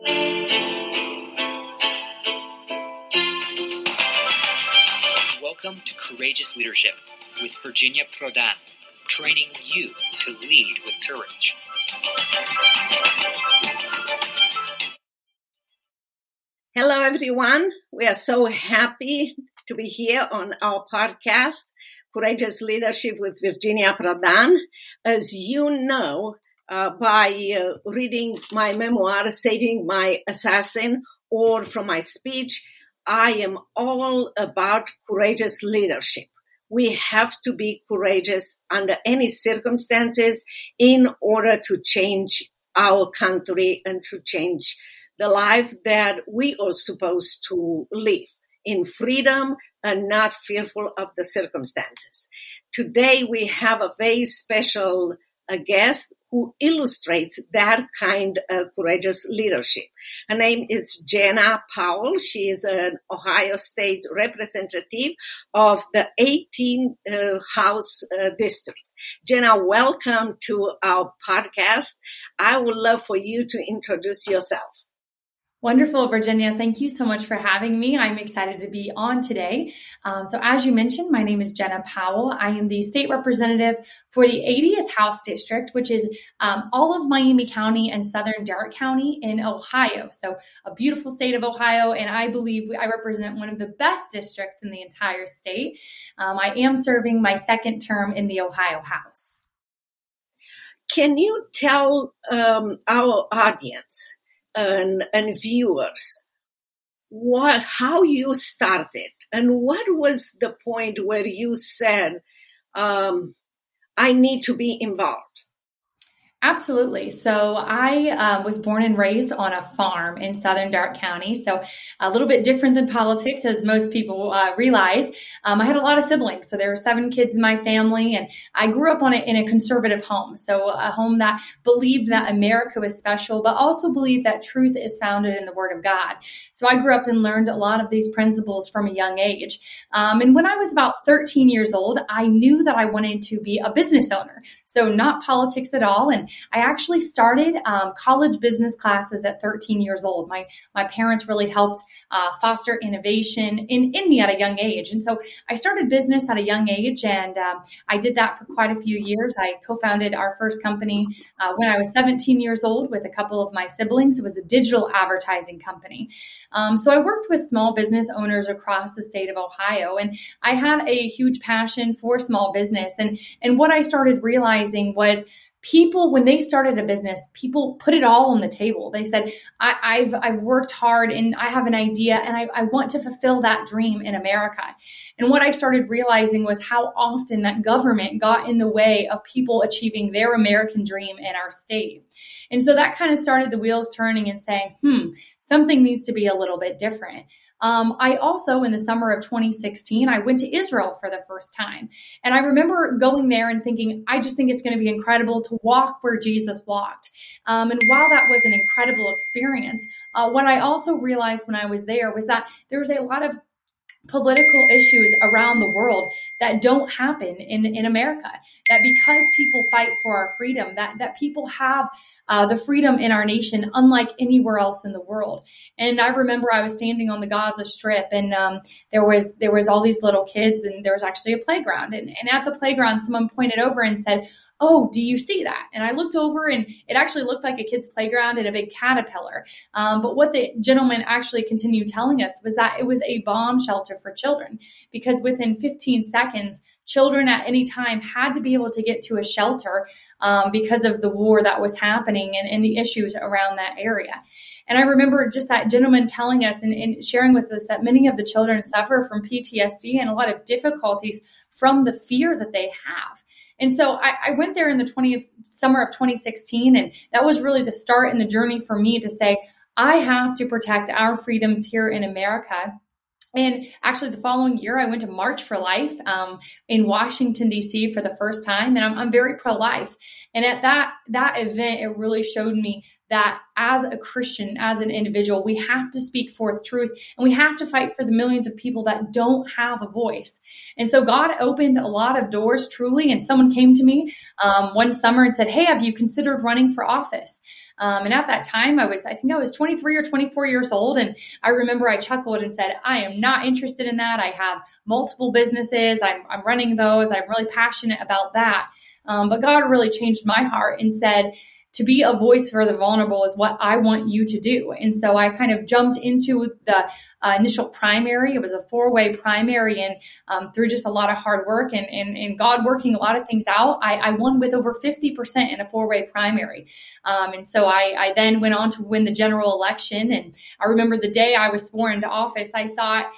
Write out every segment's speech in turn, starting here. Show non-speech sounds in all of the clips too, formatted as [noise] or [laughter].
Welcome to Courageous Leadership with Virginia Prodan, training you to lead with courage. Hello, everyone. We are so happy to be here on our podcast, Courageous Leadership with Virginia Prodan. As you know, uh, by uh, reading my memoir, Saving My Assassin, or from my speech, I am all about courageous leadership. We have to be courageous under any circumstances in order to change our country and to change the life that we are supposed to live in freedom and not fearful of the circumstances. Today we have a very special uh, guest who illustrates that kind of courageous leadership. Her name is Jena Powell. She is an Ohio State representative of the 18th uh, House uh, District. Jena, welcome to our podcast. I would love for you to introduce yourself. Wonderful, Virginia. Thank you so much for having me. I'm excited to be on today. Um, so, as you mentioned, my name is Jena Powell. I am the state representative for the 80th House District, which is um, all of Miami County and Southern Darke County in Ohio. So, a beautiful state of Ohio, and I believe I represent one of the best districts in the entire state. Um, I am serving my second term in the Ohio House. Can you tell um, our audience? And, and viewers what how you started and what was the point where you said um, i need to be involved Absolutely. So I uh, was born and raised on a farm in southern Darke County. So a little bit different than politics, as most people uh, realize. Um, I had a lot of siblings. So there were seven kids in my family, and I grew up on it in a conservative home. So a home that believed that America was special, but also believed that truth is founded in the Word of God. So I grew up and learned a lot of these principles from a young age. Um, and when I was about 13 years old, I knew that I wanted to be a business owner. So not politics at all. And I actually started um, college business classes at 13 years old. My my parents really helped uh, foster innovation in in me at a young age, and so I started business at a young age, and um, I did that for quite a few years. I co-founded our first company uh, when I was 17 years old with a couple of my siblings. It was a digital advertising company. Um, so I worked with small business owners across the state of Ohio, and I had a huge passion for small business. and And what I started realizing was people when they started a business people put it all on the table. They said I, have I've worked hard and i have an idea and I, I want to fulfill that dream in america. And what i started realizing was how often that government got in the way of people achieving their american dream in our state. And so that kind of started the wheels turning and saying hmm something needs to be a little bit different um, I also, in the summer of 2016, I went to Israel for the first time. And I remember going there and thinking, I just think it's going to be incredible to walk where Jesus walked. Um, and while that was an incredible experience, uh, what I also realized when I was there was that there was a lot of political issues around the world that don't happen in, in America. That because people fight for our freedom, that, that people have uh, the freedom in our nation unlike anywhere else in the world. And I remember I was standing on the Gaza Strip and um, there was there was all these little kids and there was actually a playground. And, and at the playground, someone pointed over and said, oh, do you see that? And I looked over and it actually looked like a kid's playground and a big caterpillar. Um, but what the gentleman actually continued telling us was that it was a bomb shelter for children because within 15 seconds, children at any time had to be able to get to a shelter um, because of the war that was happening and, and the issues around that area. And I remember just that gentleman telling us and, and, sharing with us that many of the children suffer from PTSD and a lot of difficulties from the fear that they have. And so I, I went there in the 20th summer of 2016, and that was really the start in the journey for me to say, I have to protect our freedoms here in America and actually, the following year, I went to March for Life um, in Washington, D.C. for the first time. And I'm, I'm very pro life. And at that that event, it really showed me that as a Christian, as an individual, we have to speak forth truth and we have to fight for the millions of people that don't have a voice. And so God opened a lot of doors truly. And someone came to me um, one summer and said, Hey, have you considered running for office? Um, and at that time, I was, I think I was 23 or 24 years old. And I remember I chuckled and said, I am not interested in that. I have multiple businesses. I'm, I'm running those. I'm really passionate about that. Um, but God really changed my heart and said, to be a voice for the vulnerable is what I want you to do. And so I kind of jumped into the uh, initial primary. It was a four way primary, and um, through just a lot of hard work and, and, and, God working a lot of things out, I, I won with over 50% in a four way primary. Um, and so I, I then went on to win the general election. And I remember the day I was sworn into office, I thought,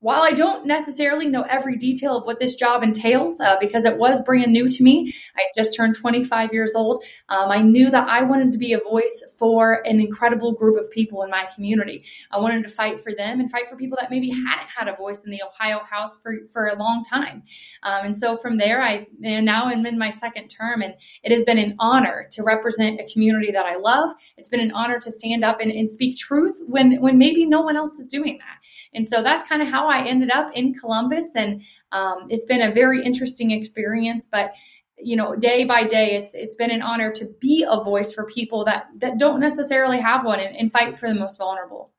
while I don't necessarily know every detail of what this job entails, uh, because it was brand new to me, I just turned 25 years old. Um, I knew that I wanted to be a voice for an incredible group of people in my community. I wanted to fight for them and fight for people that maybe hadn't had a voice in the Ohio House for, for a long time. Um, and so from there, I now I'm in my second term, and it has been an honor to represent a community that I love. It's been an honor to stand up and, and speak truth when when maybe no one else is doing that. And so that's kind of how I ended up in Columbus. And um, it's been a very interesting experience. But you know day by day it's it's been an honor to be a voice for people that that don't necessarily have one and, and fight for the most vulnerable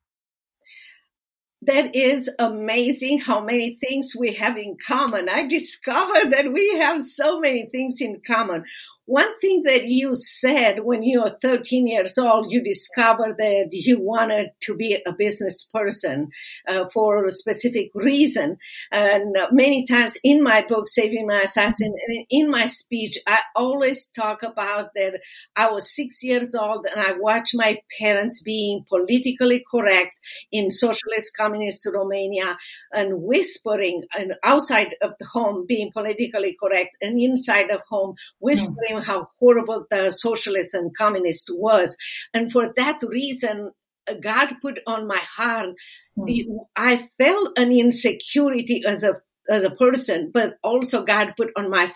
that is amazing how many things we have in common. I discovered that we have so many things in common. One thing that you said when you were 13 years old, you discovered that you wanted to be a business person uh, for a specific reason. And many times in my book, Saving My Assassin, and in my speech, I always talk about that I was six years old and I watched my parents being politically correct in socialist communist Romania and whispering and outside of the home being politically correct and inside of home whispering how horrible the socialist and communist was. And for that reason, God put on my heart, mm. I felt an insecurity as a as a person, but also God put on my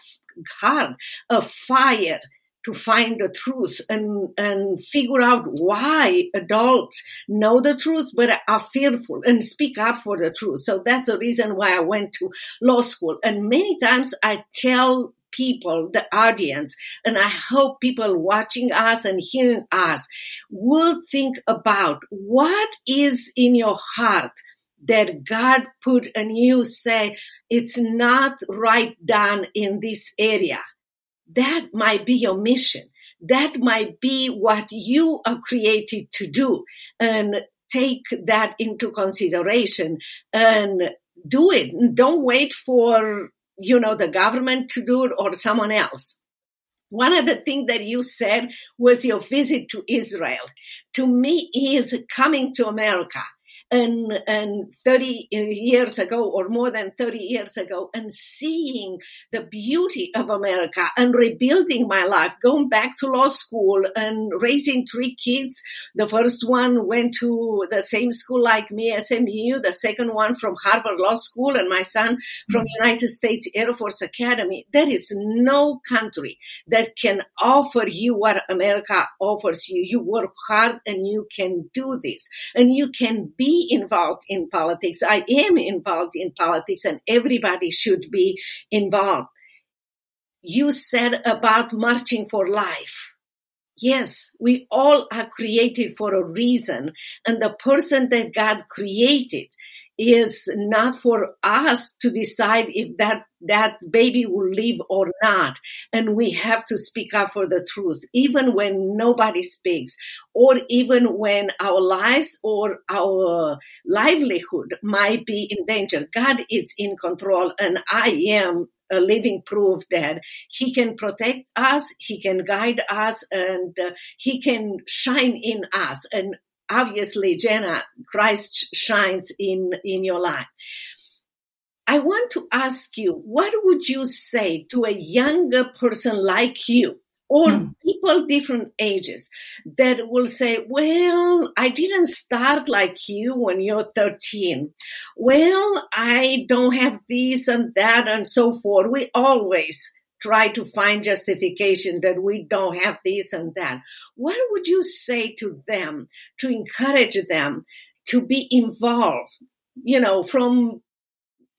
heart a fire to find the truth and, and figure out why adults know the truth but are fearful and speak up for the truth. So that's the reason why I went to law school. And many times I tell people, the audience, and I hope people watching us and hearing us will think about what is in your heart that God put and you say, it's not right done in this area. That might be your mission. That might be what you are created to do and take that into consideration and do it. Don't wait for you know, the government to do it or someone else. One of the things that you said was your visit to Israel. To me, is coming to America and, and 30 years ago or more than 30 years ago and seeing the beauty of America and rebuilding my life, going back to law school and raising three kids. The first one went to the same school like me, SMU, the second one from Harvard Law School and my son from mm-hmm. United States Air Force Academy. There is no country that can offer you what America offers you. You work hard and you can do this and you can involved in politics. I am involved in politics and everybody should be involved. You said about marching for life. Yes, we all are created for a reason and the person that God created is not for us to decide if that that baby will live or not and we have to speak up for the truth even when nobody speaks or even when our lives or our livelihood might be in danger god is in control and i am a living proof that he can protect us, he can guide us, and uh, he can shine in us. And obviously, Jena, Christ shines in, in your life. I want to ask you, what would you say to a younger person like you? Or mm. people different ages that will say, well, I didn't start like you when you're 13. Well, I don't have this and that and so forth. We always try to find justification that we don't have this and that. What would you say to them to encourage them to be involved? You know, from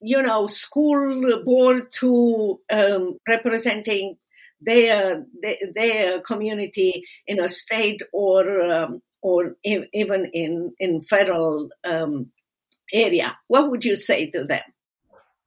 you know school board to um, representing their, their, community in a state or um, or even in in federal um, area. What would you say to them?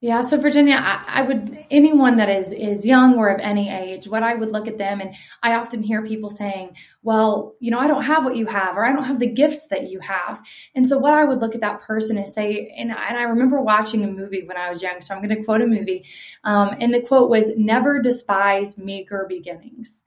Yeah, so Virginia, I, I, would anyone that is is young or of any age, what I would look at them, and I often hear people saying, "Well, you know, I don't have what you have, or I don't have the gifts that you have." And so, what I would look at that person and say, and, and I remember watching a movie when I was young, so I'm going to quote a movie, um, and the quote was, "Never despise meager beginnings."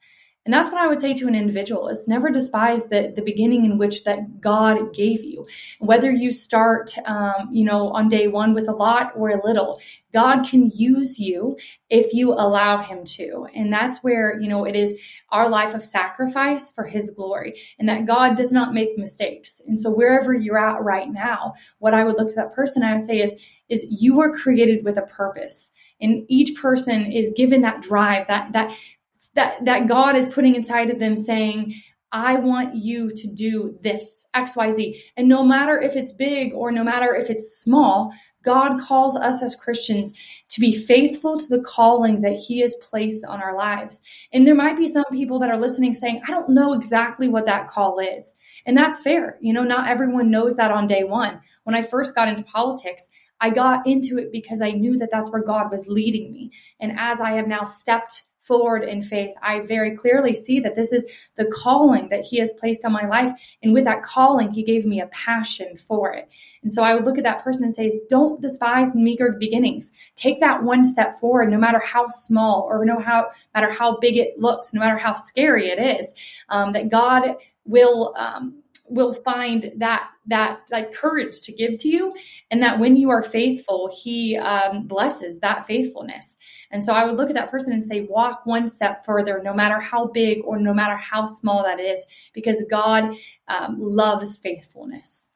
And that's what I would say to an individual is never despise the, the beginning in which that God gave you. Whether you start, um, you know, on day one with a lot or a little, God can use you if you allow him to. And that's where, you know, it is our life of sacrifice for his glory and that God does not make mistakes. And so wherever you're at right now, what I would look to that person, I would say is, is you were created with a purpose and each person is given that drive that that that that God is putting inside of them saying, I want you to do this, XYZ. And no matter if it's big or no matter if it's small, God calls us as Christians to be faithful to the calling that He has placed on our lives. And there might be some people that are listening saying, I don't know exactly what that call is. And that's fair. You know, not everyone knows that on day one. When I first got into politics, I got into it because I knew that that's where God was leading me. And as I have now stepped forward in faith, I very clearly see that this is the calling that He has placed on my life. And with that calling, He gave me a passion for it. And so I would look at that person and say, Don't despise meager beginnings. Take that one step forward, no matter how small or no how matter how big it looks, no matter how scary it is. Um, that God will. Um, will find that that like courage to give to you and that when you are faithful he um, blesses that faithfulness and so I would look at that person and say, walk one step further, no matter how big or no matter how small that is, because God um, loves faithfulness.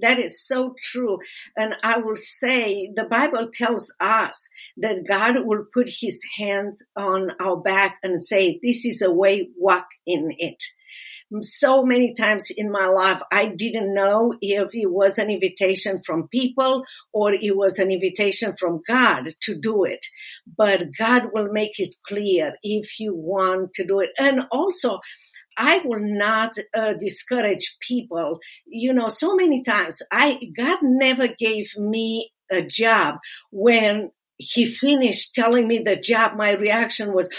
That is so true. And I will say the Bible tells us that God will put his hand on our back and say, This is a way, walk in it so many times in my life, I didn't know if it was an invitation from people or it was an invitation from God to do it. But God will make it clear if you want to do it. And also, I will not uh, discourage people. You know, so many times I, God never gave me a job when he finished telling me the job. My reaction was,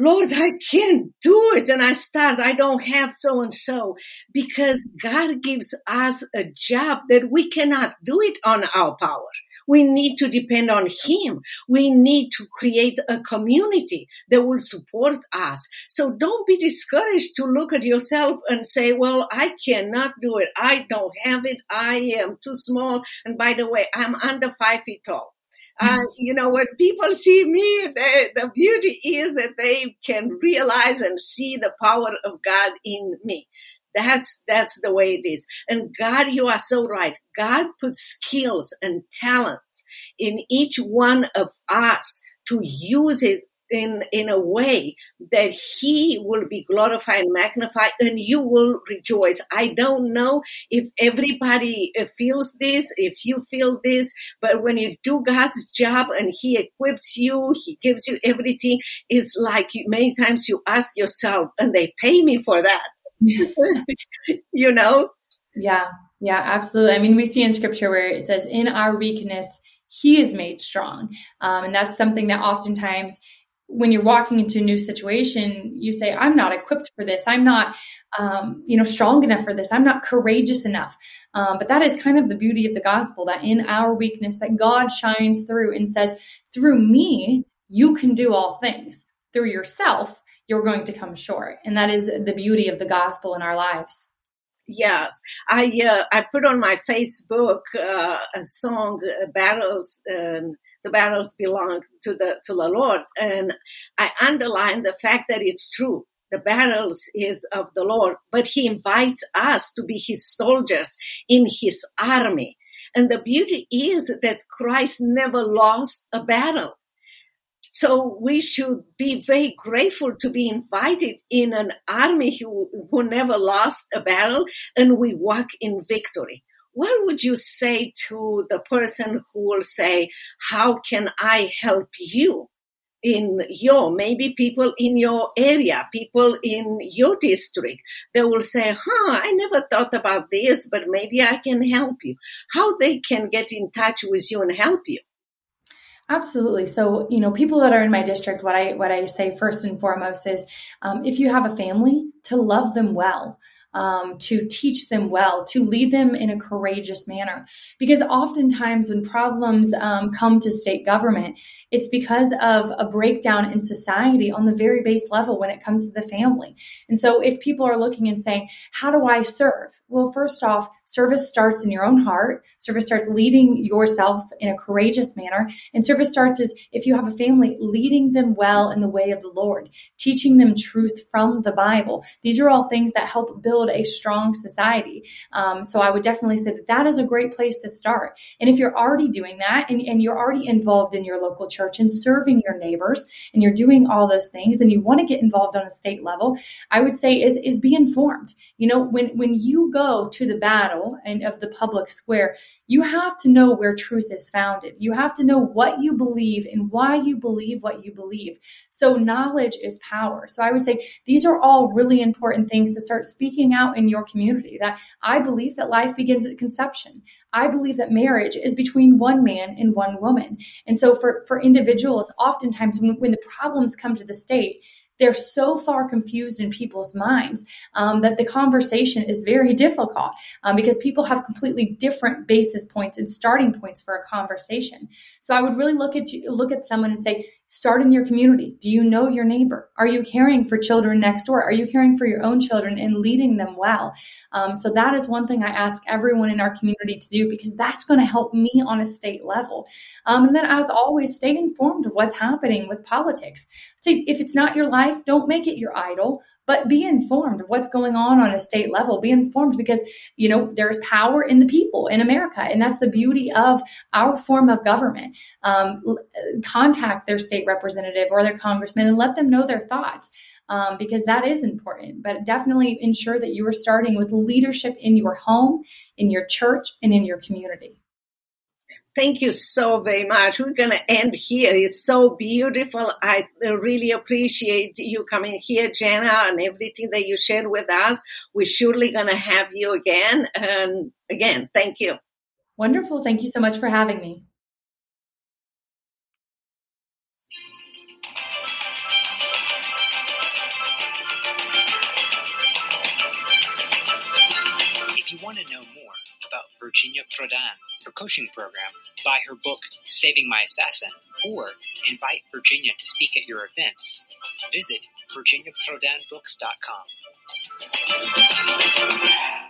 Lord, I can't do it. And I start, I don't have so and so because God gives us a job that we cannot do it on our power. We need to depend on Him. We need to create a community that will support us. So don't be discouraged to look at yourself and say, well, I cannot do it. I don't have it. I am too small. And by the way, I'm under five feet tall. Uh, you know, when people see me, the, the beauty is that they can realize and see the power of God in me. That's, that's the way it is. And God, you are so right. God puts skills and talents in each one of us to use it in in a way that he will be glorified and magnified and you will rejoice. I don't know if everybody uh, feels this if you feel this but when you do god's job and he equips you he gives you everything it's like many times you ask yourself and they pay me for that? [laughs] [laughs] You know? Yeah. Yeah absolutely. I mean we see in scripture where it says in our weakness he is made strong. Um, and that's something that oftentimes when you're walking into a new situation, you say, I'm not equipped for this. I'm not, um, you know, strong enough for this. I'm not courageous enough. Um, but that is kind of the beauty of the gospel that in our weakness, that God shines through and says, through me, you can do all things. Through yourself, you're going to come short. And that is the beauty of the gospel in our lives. Yes, I uh, I put on my Facebook uh, a song, uh, "Battles." Um, the battles belong to the to the Lord. And I underline the fact that it's true. The battles is of the Lord, but He invites us to be His soldiers in His army. And the beauty is that Christ never lost a battle. So we should be very grateful to be invited in an army who, who never lost a battle and we walk in victory. What would you say to the person who will say, how can I help you? in your maybe people in your area people in your district they will say huh i never thought about this but maybe i can help you how they can get in touch with you and help you Absolutely. So, you know, people that are in my district, what I what I say first and foremost is, um, if you have a family, to love them well um, to teach them well, to lead them in a courageous manner. Because oftentimes, when problems um, come to state government, it's because of a breakdown in society on the very base level when it comes to the family. And so, if people are looking and saying, How do I serve? Well, first off, service starts in your own heart, service starts leading yourself in a courageous manner. And service starts is if you have a family, leading them well in the way of the Lord, teaching them truth from the Bible. These are all things that help build build a strong society. Um, so I would definitely say that that is a great place to start. And if you're already doing that and, and you're already involved in your local church and serving your neighbors and you're doing all those things and you want to get involved on a state level, I would say is, is be informed. You know, when, when you go to the battle and of the public square, you have to know where truth is founded. You have to know what you believe and why you believe what you believe. So knowledge is power. So I would say these are all really important things to start speaking out in your community that I believe that life begins at conception. I believe that marriage is between one man and one woman. And so for, for individuals, oftentimes when, when the problems come to the state, they're so far confused in people's minds um, that the conversation is very [laughs] difficult um, because people have completely different basis points and starting points for a conversation. So I would really look at you, look at someone and say, Start in your community. Do you know your neighbor? Are you caring for children next door? Are you caring for your own children and leading them well? Um, so that is one thing I ask everyone in our community to do because that's going to help me on a state level. Um, and then, as always, stay informed of what's happening with politics. So if it's not your life, don't make it your idol but be informed of what's going on on a state level. Be informed because, you know, there's power in the people in America. And that's the beauty of our form of government. Um, contact their state representative or their congressman and let them know their thoughts. Um, because that is important. But definitely ensure that you are starting with leadership in your home, in your church, and in your community. Thank you so very much. We're going to end here. It's so beautiful. I really appreciate you coming here, Jena, and everything that you shared with us. We're surely going to have you again. And again, thank you. Wonderful. Thank you so much for having me. You want to know more about Virginia Prodan, her coaching program, buy her book, Saving My Assassin, or invite Virginia to speak at your events, visit virginiaprodanbooks.com.